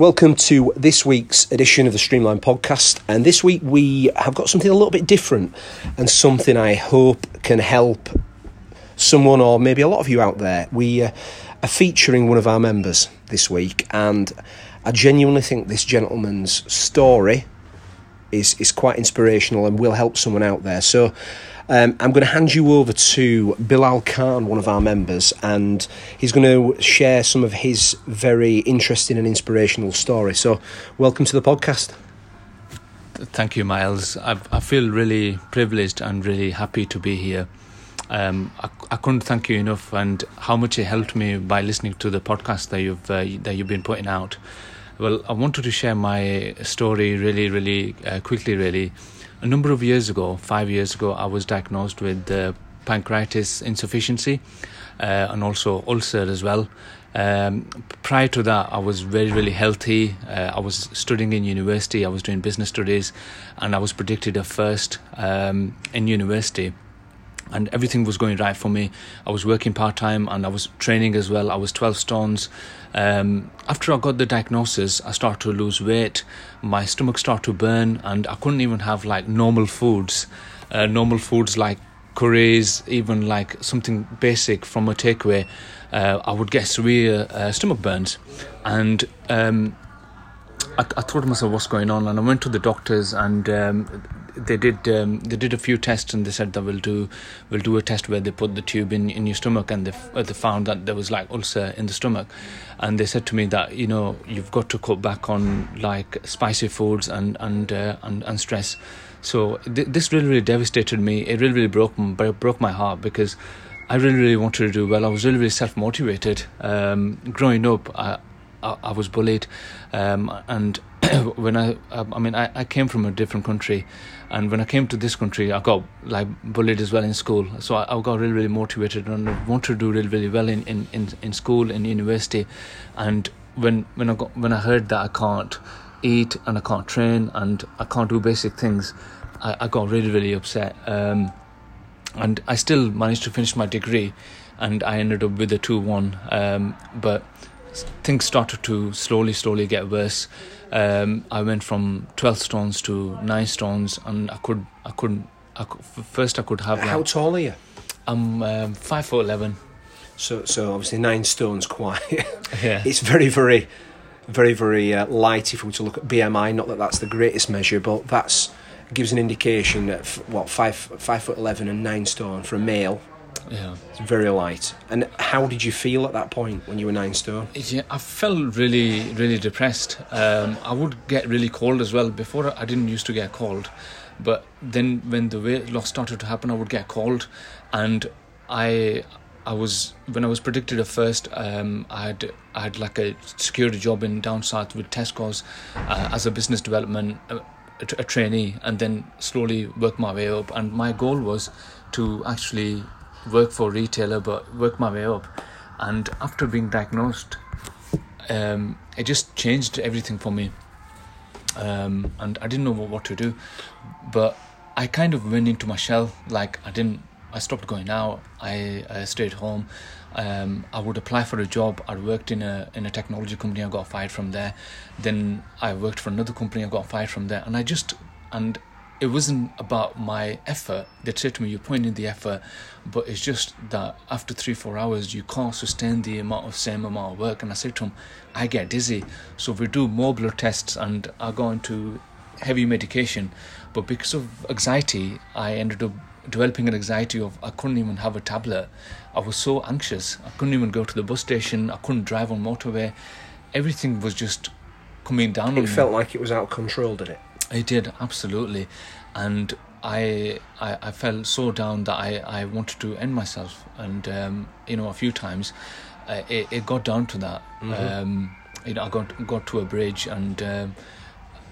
Welcome to this week's edition of the Streamline podcast. And this week we have got something a little bit different and something I hope can help someone or maybe a lot of you out there. We uh, are featuring one of our members this week, and I genuinely think this gentleman's story is, is quite inspirational and will help someone out there. So um, I'm going to hand you over to Bilal Khan, one of our members, and he's going to share some of his very interesting and inspirational story. So, welcome to the podcast. Thank you, Miles. I, I feel really privileged and really happy to be here. Um, I, I, couldn't thank you enough, and how much it helped me by listening to the podcast that you've uh, that you've been putting out. Well, I wanted to share my story really, really uh, quickly. Really, a number of years ago, five years ago, I was diagnosed with uh, pancreatitis insufficiency uh, and also ulcer as well. Um, prior to that, I was very, really healthy. Uh, I was studying in university, I was doing business studies, and I was predicted a first um, in university and everything was going right for me. I was working part time and I was training as well. I was 12 stones. Um, after I got the diagnosis, I started to lose weight. My stomach started to burn, and I couldn't even have like normal foods, uh, normal foods like curries, even like something basic from a takeaway. Uh, I would get severe uh, stomach burns, and um, I, I thought to myself, "What's going on?" And I went to the doctors, and um, they did um, they did a few tests and they said that we'll do we'll do a test where they put the tube in, in your stomach and they, uh, they found that there was like ulcer in the stomach. And they said to me that you know you've got to cut back on like spicy foods and and uh, and, and stress. So th- this really really devastated me. It really really broke but broke my heart because I really really wanted to do well. I was really really self motivated um, growing up I, I, I was bullied um, and when I, I mean, I, I came from a different country, and when I came to this country, I got like bullied as well in school. So I, I got really, really motivated and I wanted to do really, really well in, in, in, in school in university. And when when I got when I heard that I can't eat and I can't train and I can't do basic things, I, I got really, really upset. Um, and I still managed to finish my degree, and I ended up with a two one. Um, but things started to slowly, slowly get worse. Um, I went from twelve stones to nine stones, and I could, I couldn't. I could, first, I could have. How like, tall are you? I'm um, five foot eleven. So, so obviously nine stones. Quite. yeah. It's very, very, very, very uh, light. If we were to look at BMI, not that that's the greatest measure, but that's gives an indication that what five five foot eleven and nine stone for a male yeah. It's very light. And how did you feel at that point when you were nine stone? Yeah, I felt really, really depressed. Um, I would get really cold as well. Before, I didn't used to get cold. But then when the weight loss started to happen, I would get cold. And I I was when I was predicted at first. Um, I had I had like a security job in down south with Tesco's uh, as a business development uh, a, a trainee, and then slowly work my way up. And my goal was to actually work for retailer, but work my way up. And after being diagnosed, um, it just changed everything for me. Um, and I didn't know what, what to do, but I kind of went into my shell. Like I didn't, I stopped going out. I, I stayed home. Um, I would apply for a job. I worked in a in a technology company. I got fired from there. Then I worked for another company. I got fired from there. And I just and it wasn't about my effort. They said to me, "You're pointing the effort," but it's just that after three, four hours, you can't sustain the amount of same amount of work. And I said to him, "I get dizzy, so we do more blood tests, and I go into heavy medication." But because of anxiety, I ended up developing an anxiety of I couldn't even have a tablet. I was so anxious. I couldn't even go to the bus station. I couldn't drive on motorway. Everything was just coming down. It felt me. like it was out of control, did it? I did absolutely, and I, I I felt so down that I I wanted to end myself, and um, you know a few times, uh, it it got down to that. Mm-hmm. Um, you know I got got to a bridge and. Um,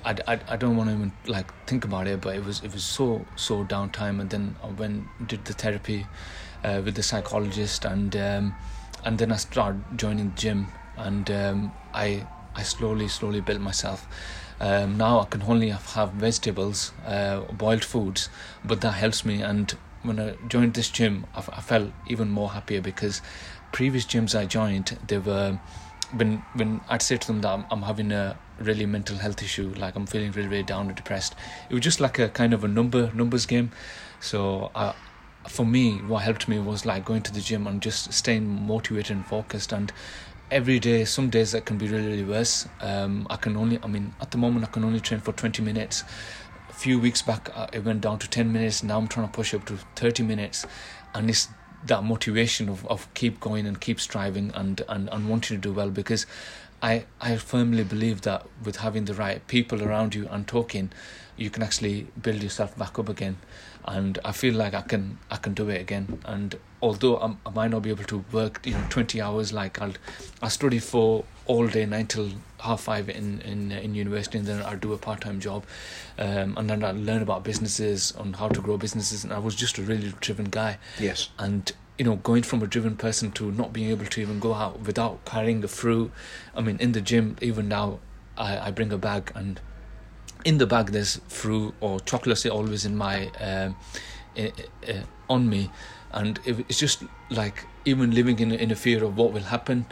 I, I, I don't want to even like think about it, but it was it was so so downtime, and then I went did the therapy uh, with the psychologist, and um, and then I started joining the gym, and um, I I slowly slowly built myself, um, now I can only have vegetables, uh, boiled foods, but that helps me. And when I joined this gym, I, felt even more happier because previous gyms I joined, they were when when I'd say to them that I'm, I'm having a really mental health issue, like I'm feeling really really down and depressed, it was just like a kind of a number numbers game. So I, for me, what helped me was like going to the gym and just staying motivated and focused. And every day, some days that can be really really worse. Um, I can only, I mean, at the moment I can only train for twenty minutes. A few weeks back, uh, it went down to ten minutes. Now I'm trying to push up to thirty minutes, and it's that motivation of, of keep going and keep striving and, and, and wanting to do well because I, I firmly believe that with having the right people around you and talking, you can actually build yourself back up again. And I feel like I can I can do it again. And although I'm, i might not be able to work, you know, twenty hours like I'll I study for all day nine till half five in in in university, and then I'll do a part time job, um, and then I'll learn about businesses on how to grow businesses. And I was just a really driven guy. Yes. And you know, going from a driven person to not being able to even go out without carrying a fruit. I mean, in the gym, even now, I, I bring a bag, and in the bag there's fruit or chocolates are always in my um, uh, uh, on me, and it's just like even living in in a fear of what will happen,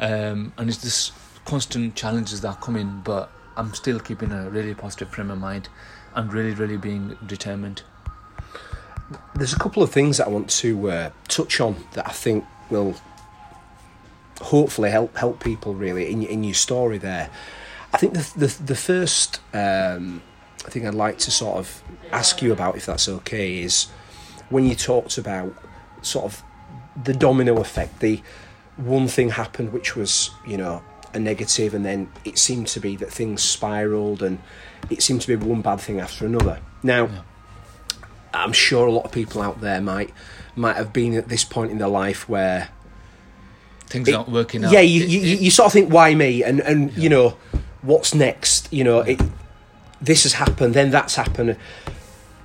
um, and it's this constant challenges that are coming, but I'm still keeping a really positive frame of mind, and really, really being determined there's a couple of things that I want to uh, touch on that I think will hopefully help help people really in in your story there. I think the the, the first um, thing I'd like to sort of ask you about, if that's okay, is when you talked about sort of the domino effect. The one thing happened which was you know a negative, and then it seemed to be that things spiraled, and it seemed to be one bad thing after another. Now. Yeah I'm sure a lot of people out there might might have been at this point in their life where things it, aren't working out. Yeah, you, you, it, you, sort of think, why me? And and yeah. you know, what's next? You know, it, this has happened, then that's happened,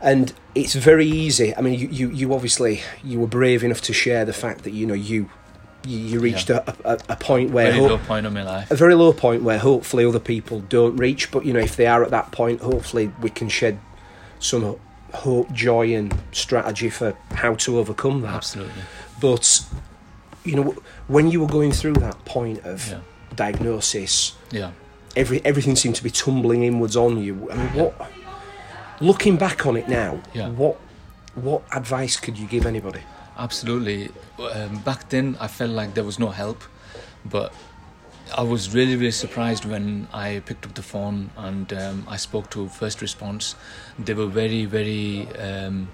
and it's very easy. I mean, you, you, you obviously you were brave enough to share the fact that you know you you, reached yeah. a, a, a, point where very ho- low point in my life. A very low point where hopefully other people don't reach. But you know, if they are at that point, hopefully we can shed some hope, joy, and strategy for how to overcome that. Absolutely. But you know, when you were going through that point of yeah. diagnosis, yeah, every everything seemed to be tumbling inwards on you. I mean, what? Looking back on it now, yeah. what what advice could you give anybody? Absolutely. Um, back then, I felt like there was no help, but I was really, really surprised when I picked up the phone and um, I spoke to first response. They were very, very, um,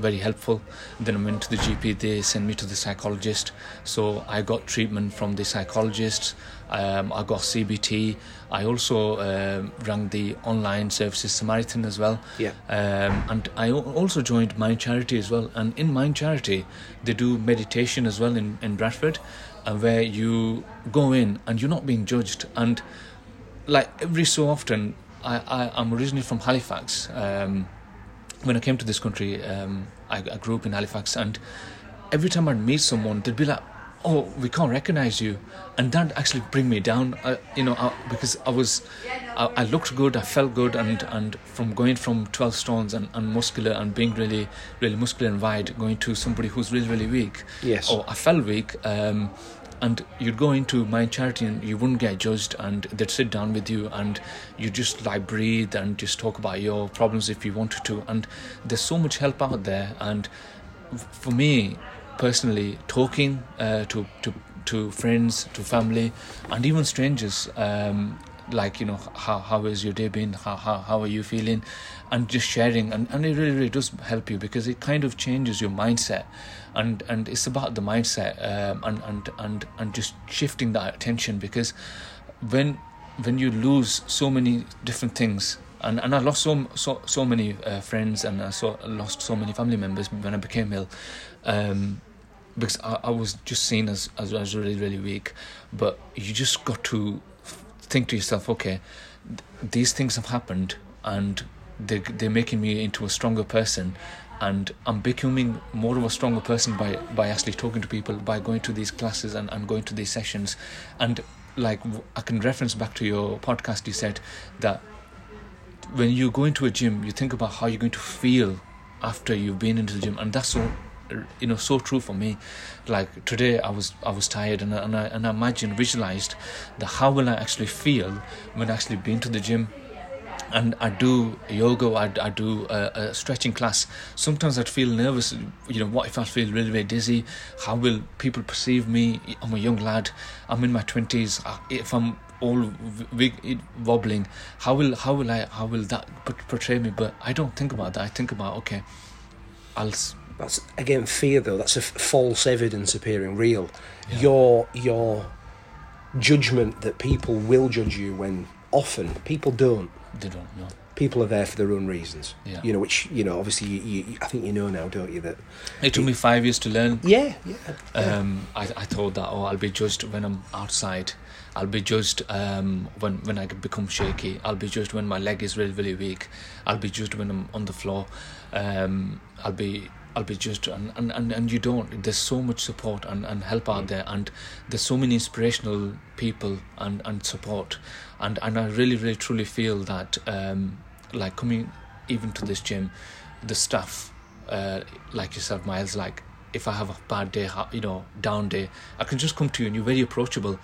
very helpful. Then I went to the GP. They sent me to the psychologist. So I got treatment from the psychologist. Um, I got CBT. I also uh, rang the online services Samaritan as well. Yeah. Um, and I also joined Mind Charity as well. And in Mind Charity, they do meditation as well in, in Bradford and where you go in and you're not being judged. And like every so often, I, I am originally from Halifax. Um, when I came to this country, um, I, I grew up in Halifax, and every time I'd meet someone, they'd be like, "Oh, we can't recognize you," and that actually bring me down. Uh, you know, uh, because I was, I, looked good, I felt good, and and from going from twelve stones and, and muscular and being really, really muscular and wide, going to somebody who's really, really weak. Yes. Or I felt weak. Um, and you'd go into Mind Charity and you wouldn't get judged and they'd sit down with you and you just like breathe and just talk about your problems if you wanted to. And there's so much help out there. And for me personally talking uh, to to to friends to family and even strangers um, like you know how how is your day been? How how, how are you feeling? And just sharing and, and it really really does help you because it kind of changes your mindset. And and it's about the mindset um, and and and and just shifting that attention because when when you lose so many different things and and I lost so so so many uh, friends and I saw lost so many family members when I became ill um, because I, I was just seen as, as as really really weak. But you just got to think to yourself okay th- these things have happened and they they're making me into a stronger person and I'm becoming more of a stronger person by by actually talking to people by going to these classes and, and going to these sessions. And like I can reference back to your podcast you said that when you go into a gym you think about how you're going to feel after you've been into the gym and that's so you know so true for me. Like today, I was I was tired, and and I and I imagined visualized the how will I actually feel when I actually been to the gym and I do yoga, I, I do a, a, stretching class. Sometimes I'd feel nervous, you know, what if I feel really, really dizzy? How will people perceive me? I'm a young lad, I'm in my 20s. If I'm all wobbling, how will how will I how will that portray me? But I don't think about that. I think about okay, I'll. That's again fear though. That's a f- false evidence appearing real. Yeah. Your your judgment that people will judge you when often people don't they don't know. People are there for their own reasons. Yeah. You know, which you know, obviously, you, you, I think you know now, don't you? That it took me five years to learn. Yeah, yeah. yeah. Um, I I thought that oh, I'll be judged when I'm outside. I'll be judged um, when when I become shaky. I'll be judged when my leg is really really weak. I'll be judged when I'm on the floor. Um, I'll be I'll be judged and, and, and, and you don't. There's so much support and, and help out there and there's so many inspirational people and, and support. And, and I really really truly feel that um, like coming even to this gym the staff uh, like yourself Miles like if I have a bad day you know down day I can just come to you and you're very approachable.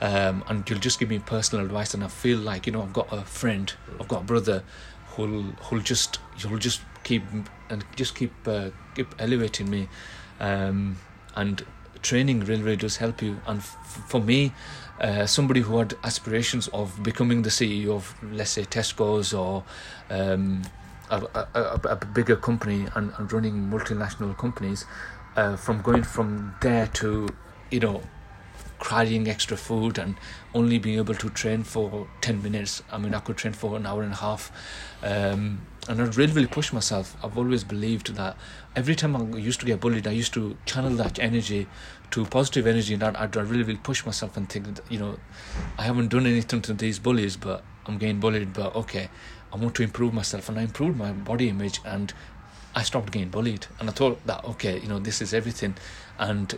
Um, and you'll just give me personal advice and I feel like you know I've got a friend I've got a brother who'll who'll just you'll just keep and just keep uh, keep elevating me, um, and training really really does help you. And f- for me, uh, somebody who had aspirations of becoming the CEO of let's say Tesco's or um, a, a, a, bigger company and, and running multinational companies, uh, from going from there to you know carrying extra food and only being able to train for 10 minutes. I mean, I could train for an hour and a half. Um, and I really, really pushed myself. I've always believed that every time I used to get bullied, I used to channel that energy to positive energy, and I'd, I'd really, really push myself and think that, you know, I haven't done anything to these bullies, but I'm getting bullied, but okay, I want to improve myself. And I improved my body image, and I stopped getting bullied. And I thought that, okay, you know, this is everything. And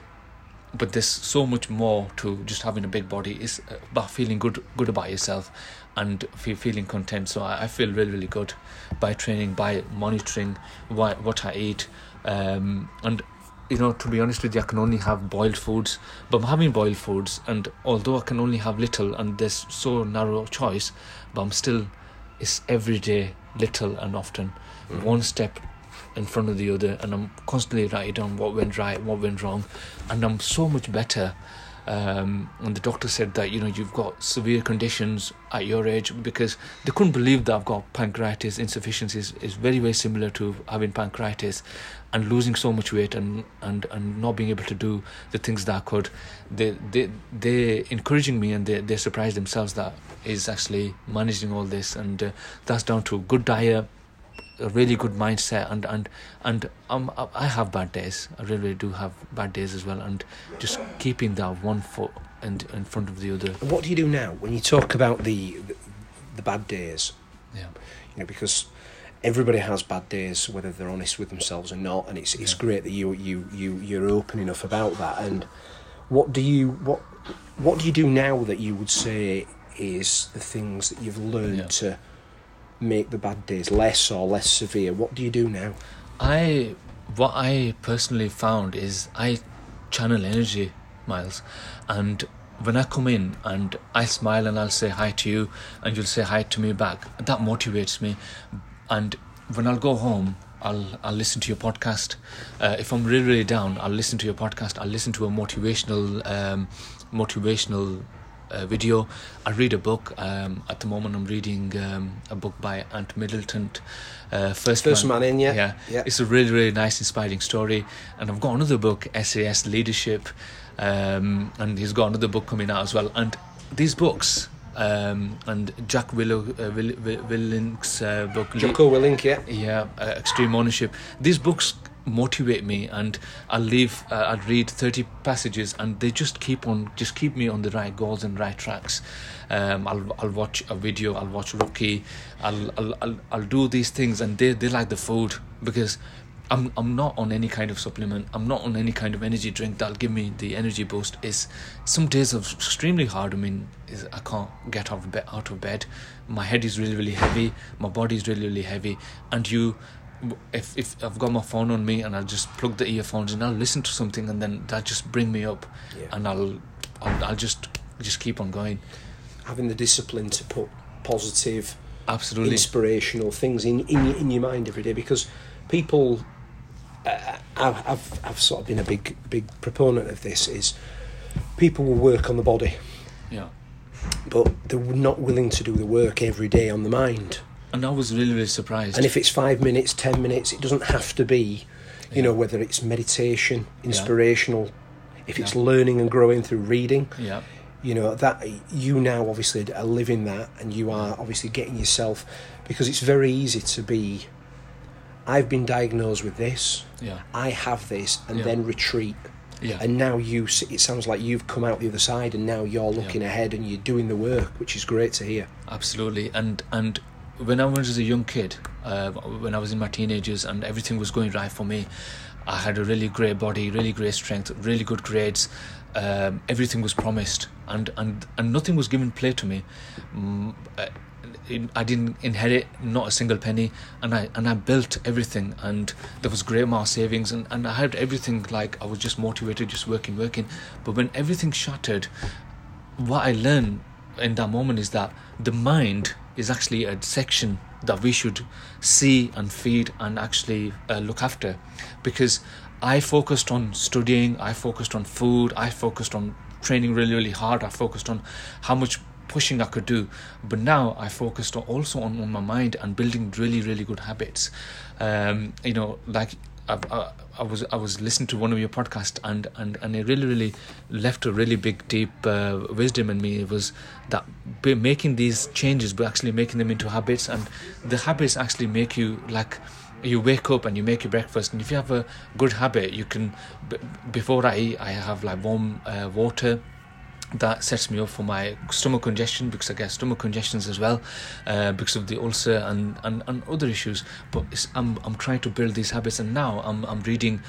but there's so much more to just having a big body. Is about feeling good good about yourself and feel, feeling content. So I, I feel really really good by training by monitoring what, what i eat. Um, and you know to be honest with you i can only have boiled foods but i'm having boiled foods and although i can only have little and there's so narrow choice but i'm still it's every day little and often. Mm-hmm. one step in front of the other, and I'm constantly writing down what went right, what went wrong, and I'm so much better. Um, and the doctor said that you know you've got severe conditions at your age because they couldn't believe that I've got pancreatitis insufficiency is, is very very similar to having pancreatitis and losing so much weight and, and, and not being able to do the things that I could they they they encouraging me and they they surprised themselves that is actually managing all this and uh, that's down to good diet a really good mindset and and and um, I have bad days. I really, do have bad days as well, and just keeping that one foot in in front of the other. What do you do now when you talk about the the, the bad days? Yeah, you know because everybody has bad days, whether they're honest with themselves or not, and it's it's yeah. great that you you you you're open enough about that. And what do you what what do you do now that you would say is the things that you've learned yeah. to make the bad days less or less severe? What do you do now? I what I personally found is I channel energy, Miles, and when I come in and I smile and I'll say hi to you and you'll say hi to me back, that motivates me. And when I'll go home, I'll I'll listen to your podcast. Uh, if I'm really really down, I'll listen to your podcast. I'll listen to a motivational um, motivational a video. I read a book. Um, at the moment, I'm reading um, a book by Ant Middleton. Uh, First, First man, man, in, yeah. yeah. yeah. It's a really, really nice, inspiring story. And I've got another book, SAS Leadership, um, and he's got another book coming out as well. And these books, um, and Jack Willow, uh, Will, Will, Willink's uh, book. Jocko Willink, yeah. Yeah, uh, Extreme Ownership. These books motivate me and I'll leave uh, I'll read 30 passages and they just keep on just keep me on the right goals and right tracks. Um, I'll, I'll watch a video I'll watch Rocky I'll, I'll, I'll, I'll do these things and they, they like the food because I'm, I'm not on any kind of supplement I'm not on any kind of energy drink that'll give me the energy boost. Is some days are extremely hard. I mean I can't get out of bed out of bed. My head is really really heavy. My body is really really heavy. And you if if I've got my phone on me and I just plug the earphones and I'll listen to something and then that just bring me up, Yeah. and I'll, I'll I'll just just keep on going. Having the discipline to put positive, Absolutely. inspirational things in in your, in your mind every day because people. Uh, I've, I've I've sort of been a big big proponent of this. Is people will work on the body, yeah. but they're not willing to do the work every day on the mind. And I was really really surprised. And if it's five minutes, ten minutes, it doesn't have to be, you Yeah. know, whether it's meditation, inspirational, if it's Yeah. learning and growing through reading, yeah. you know, that you now obviously are living that and you are obviously getting yourself, because it's very easy to be, I've been diagnosed with this, Yeah. I have this, and Yeah. then retreat. Yeah. And now you, it sounds like you've come out the other side and now you're looking ahead and you're doing the work, which is great to hear. Absolutely, and and when I was a young kid, uh, when I was in my teenagers, and everything was going right for me, I had a really great body, really great strength, really good grades. Um, everything was promised, and and and nothing was given play to me. Mm, uh, I didn't inherit not a single penny, and I and I built everything, and there was great amount of savings, and, and I had everything like I was just motivated, just working, working. But when everything shattered, what I learned in that moment is that the mind is actually a section that we should see and feed and actually uh, look after because I focused on studying, I focused on food, I focused on training really, really hard, I focused on how much pushing I could do. But now I focused also on, on my mind and building really, really good habits. Um, you know, like I, I was I was listening to one of your podcasts and, and, and it really really left a really big deep uh, wisdom in me. It was that making these changes, but actually making them into habits, and the habits actually make you like you wake up and you make your breakfast, and if you have a good habit, you can b- before I eat, I have like warm uh, water that sets me up for my stomach congestion because I get stomach congestions as well uh, because of the ulcer and, and, and other issues. But I'm I'm trying to build these habits, and now I'm I'm reading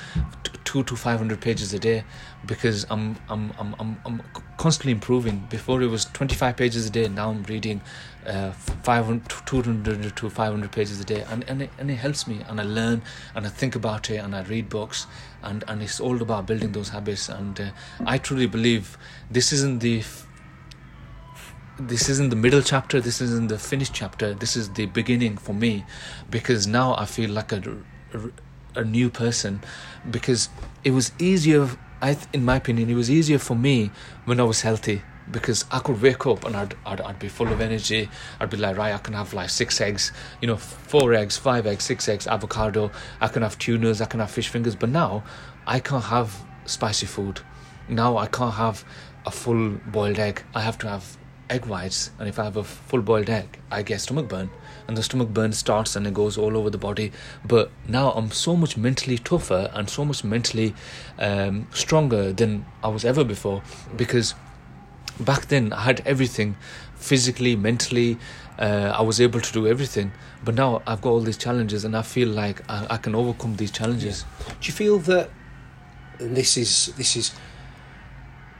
t- two to five hundred pages a day because I'm I'm I'm I'm, I'm constantly improving. Before it was twenty five pages a day, now I'm reading uh, 500 200 to 500 pages a day and, and, it, and it helps me and I learn and I think about it and I read books and, and it's all about building those habits. And uh, I truly believe this isn't the f- this isn't the middle chapter this isn't the finished chapter. This is the beginning for me because now I feel like a, a, new person. Because it was easier I in my opinion it was easier for me when I was healthy because I could wake up and I'd, I'd, I'd be full of energy. I'd be like, right, I can have like six eggs, you know, four eggs, five eggs, six eggs, avocado. I can have tunas, I can have fish fingers. But now I can't have spicy food. Now I can't have a full boiled egg. I have to have egg whites. And if I have a full boiled egg, I get stomach burn. And the stomach burn starts and it goes all over the body. But now I'm so much mentally tougher and so much mentally um, stronger than I was ever before because back then I had everything physically, mentally. Uh, I was able to do everything, but now I've got all these challenges, and I feel like I, I can overcome these challenges. Do you feel that and this is this is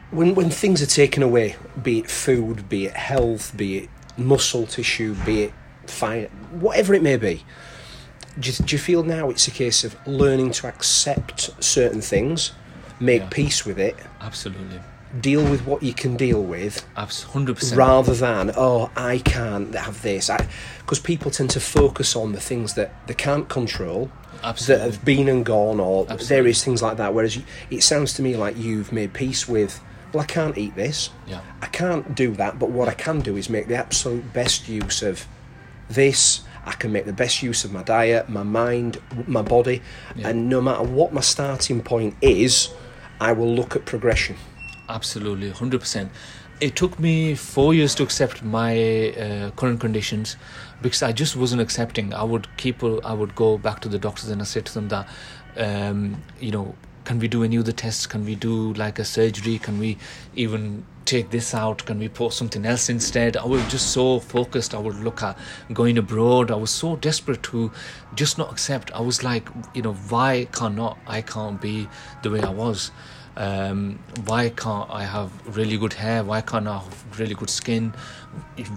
when when things are taken away, be it food, be it health, be it muscle tissue, be it fine, whatever it may be. Do you, do you feel now it's a case of learning to accept certain things, make Yeah. peace with it, Absolutely, deal with what you can deal with, hundred percent. rather than oh I can't have this. Because people tend to focus on the things that they can't control that have been and gone or Absolutely. various things like that. Whereas you, it sounds to me like you've made peace with well I can't eat this. Yeah, I can't do that but what I can do is make the absolute best use of this. I can make the best use of my diet my mind my body. Yeah. and no matter what my starting point is I will look at progression absolutely, hundred percent. It took me four years to accept my uh, current conditions because I just wasn't accepting. I would keep, I would go back to the doctors and I said to them that, um, you know, can we do any other tests? Can we do like a surgery? Can we even take this out? Can we put something else instead? I was just so focused. I would look at going abroad. I was so desperate to just not accept. I was like, you know, why cannot I can't be the way I was? Um, why can't I have really good hair? Why can't I have really good skin?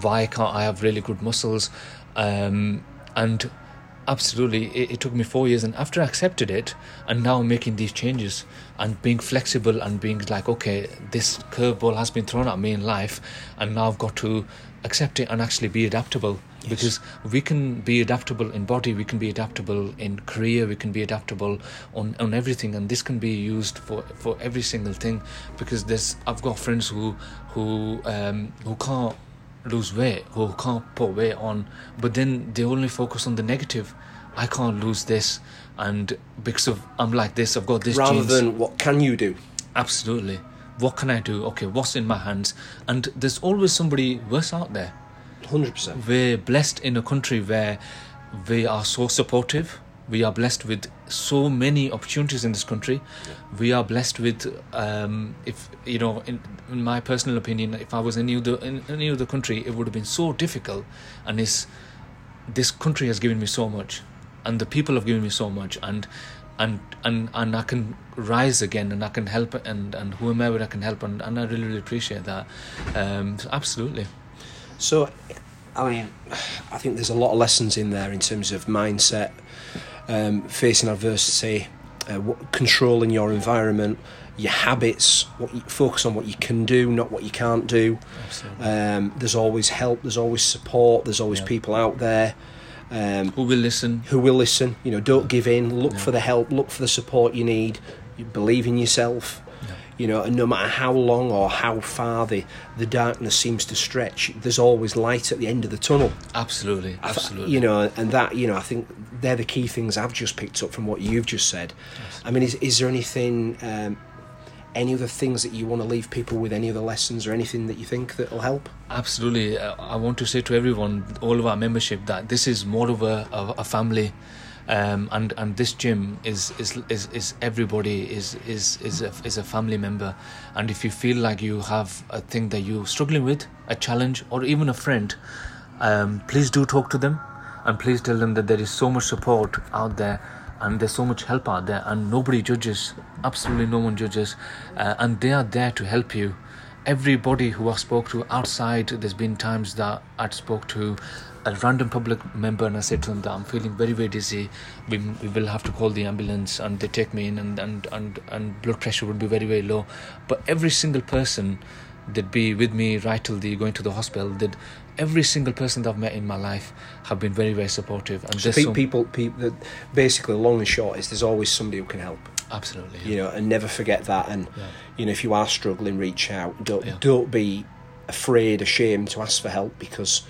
Why can't I have really good muscles? Um, and Absolutely. It, it, took me four years, and after I accepted it, and now making these changes and being flexible and being like, okay, this curveball has been thrown at me in life, and now I've got to accept it and actually be adaptable. Yes. Because we can be adaptable in body, we can be adaptable in career, we can be adaptable on, on everything, and this can be used for, for every single thing. Because there's I've got friends who who um, who can't lose weight who can't put weight on, but then they only focus on the negative. I can't lose this, and because of I'm like this, I've got this. Rather genes. than what can you do? Absolutely. What can I do? Okay, what's in my hands? And there's always somebody worse out there. Hundred percent. We're blessed in a country where we are so supportive we are blessed with so many opportunities in this country. Yeah. We are blessed with, um, if you know, in, in, my personal opinion, if I was in any other in any other country, it would have been so difficult. And this this country has given me so much, and the people have given me so much, and and and and I can rise again, and I can help, and and whomever I can help, and, and I really really appreciate that. Um, absolutely. So, I mean, I think there's a lot of lessons in there in terms of mindset um, facing adversity, uh, controlling your environment, your habits, what you, focus on what you can do, not what you can't do. Um, there's always help, there's always support, there's always yeah. people out there. Um, who will listen? Who will listen? You know, don't give in. Look yeah. for the help. Look for the support you need. You believe in yourself you know, and no matter how long or how far the, the darkness seems to stretch, there's always light at the end of the tunnel. Absolutely, absolutely. You know, and that, you know, I think they're the key things I've just picked up from what you've just said. I mean, is, is there anything, um, any other things that you want to leave people with, any other lessons or anything that you think that will help? Absolutely. Uh, I want to say to everyone, all of our membership, that this is more of a, a family um, and and this gym is is is, is everybody is is is a, is a family member. And if you feel like you have a thing that you're struggling with a challenge or even a friend um, please do talk to them. And please tell them that there is so much support out there and there's so much help out there and nobody judges absolutely no one judges. Uh, and they are there to help you. Everybody who I spoke to outside, there's been times that I spoke to a random public member and I said to them that I'm feeling very, very dizzy. We, we will have to call the ambulance and they take me in and, and, and, and blood pressure would be very, very low. But every single person that be with me right till the going to the hospital that every single person that I've met in my life have been very, very supportive. And so people, people, basically, long and short is there's always somebody who can help. Absolutely. Yeah. You know, and never forget that. And yeah. you know, if you are struggling, reach out. Don't yeah. don't be afraid, ashamed to ask for help because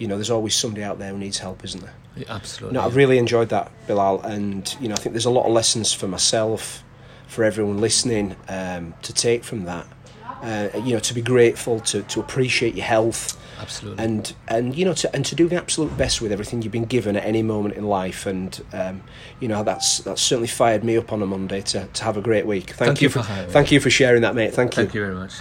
you know there's always somebody out there who needs help, isn't there? Yeah, absolutely. No, I've really enjoyed that, Bilal, and you know, I think there's a lot of lessons for myself, for everyone listening, um, to take from that. Uh, you know, to be grateful, to to appreciate your health. Absolutely. And and you know to and to do the absolute best with everything you've been given at any moment in life. And um, you know that's that's certainly fired me up on a Monday to, to have a great week. Thank, thank you, you for, thank you for sharing that mate. Thank you. Thank you very much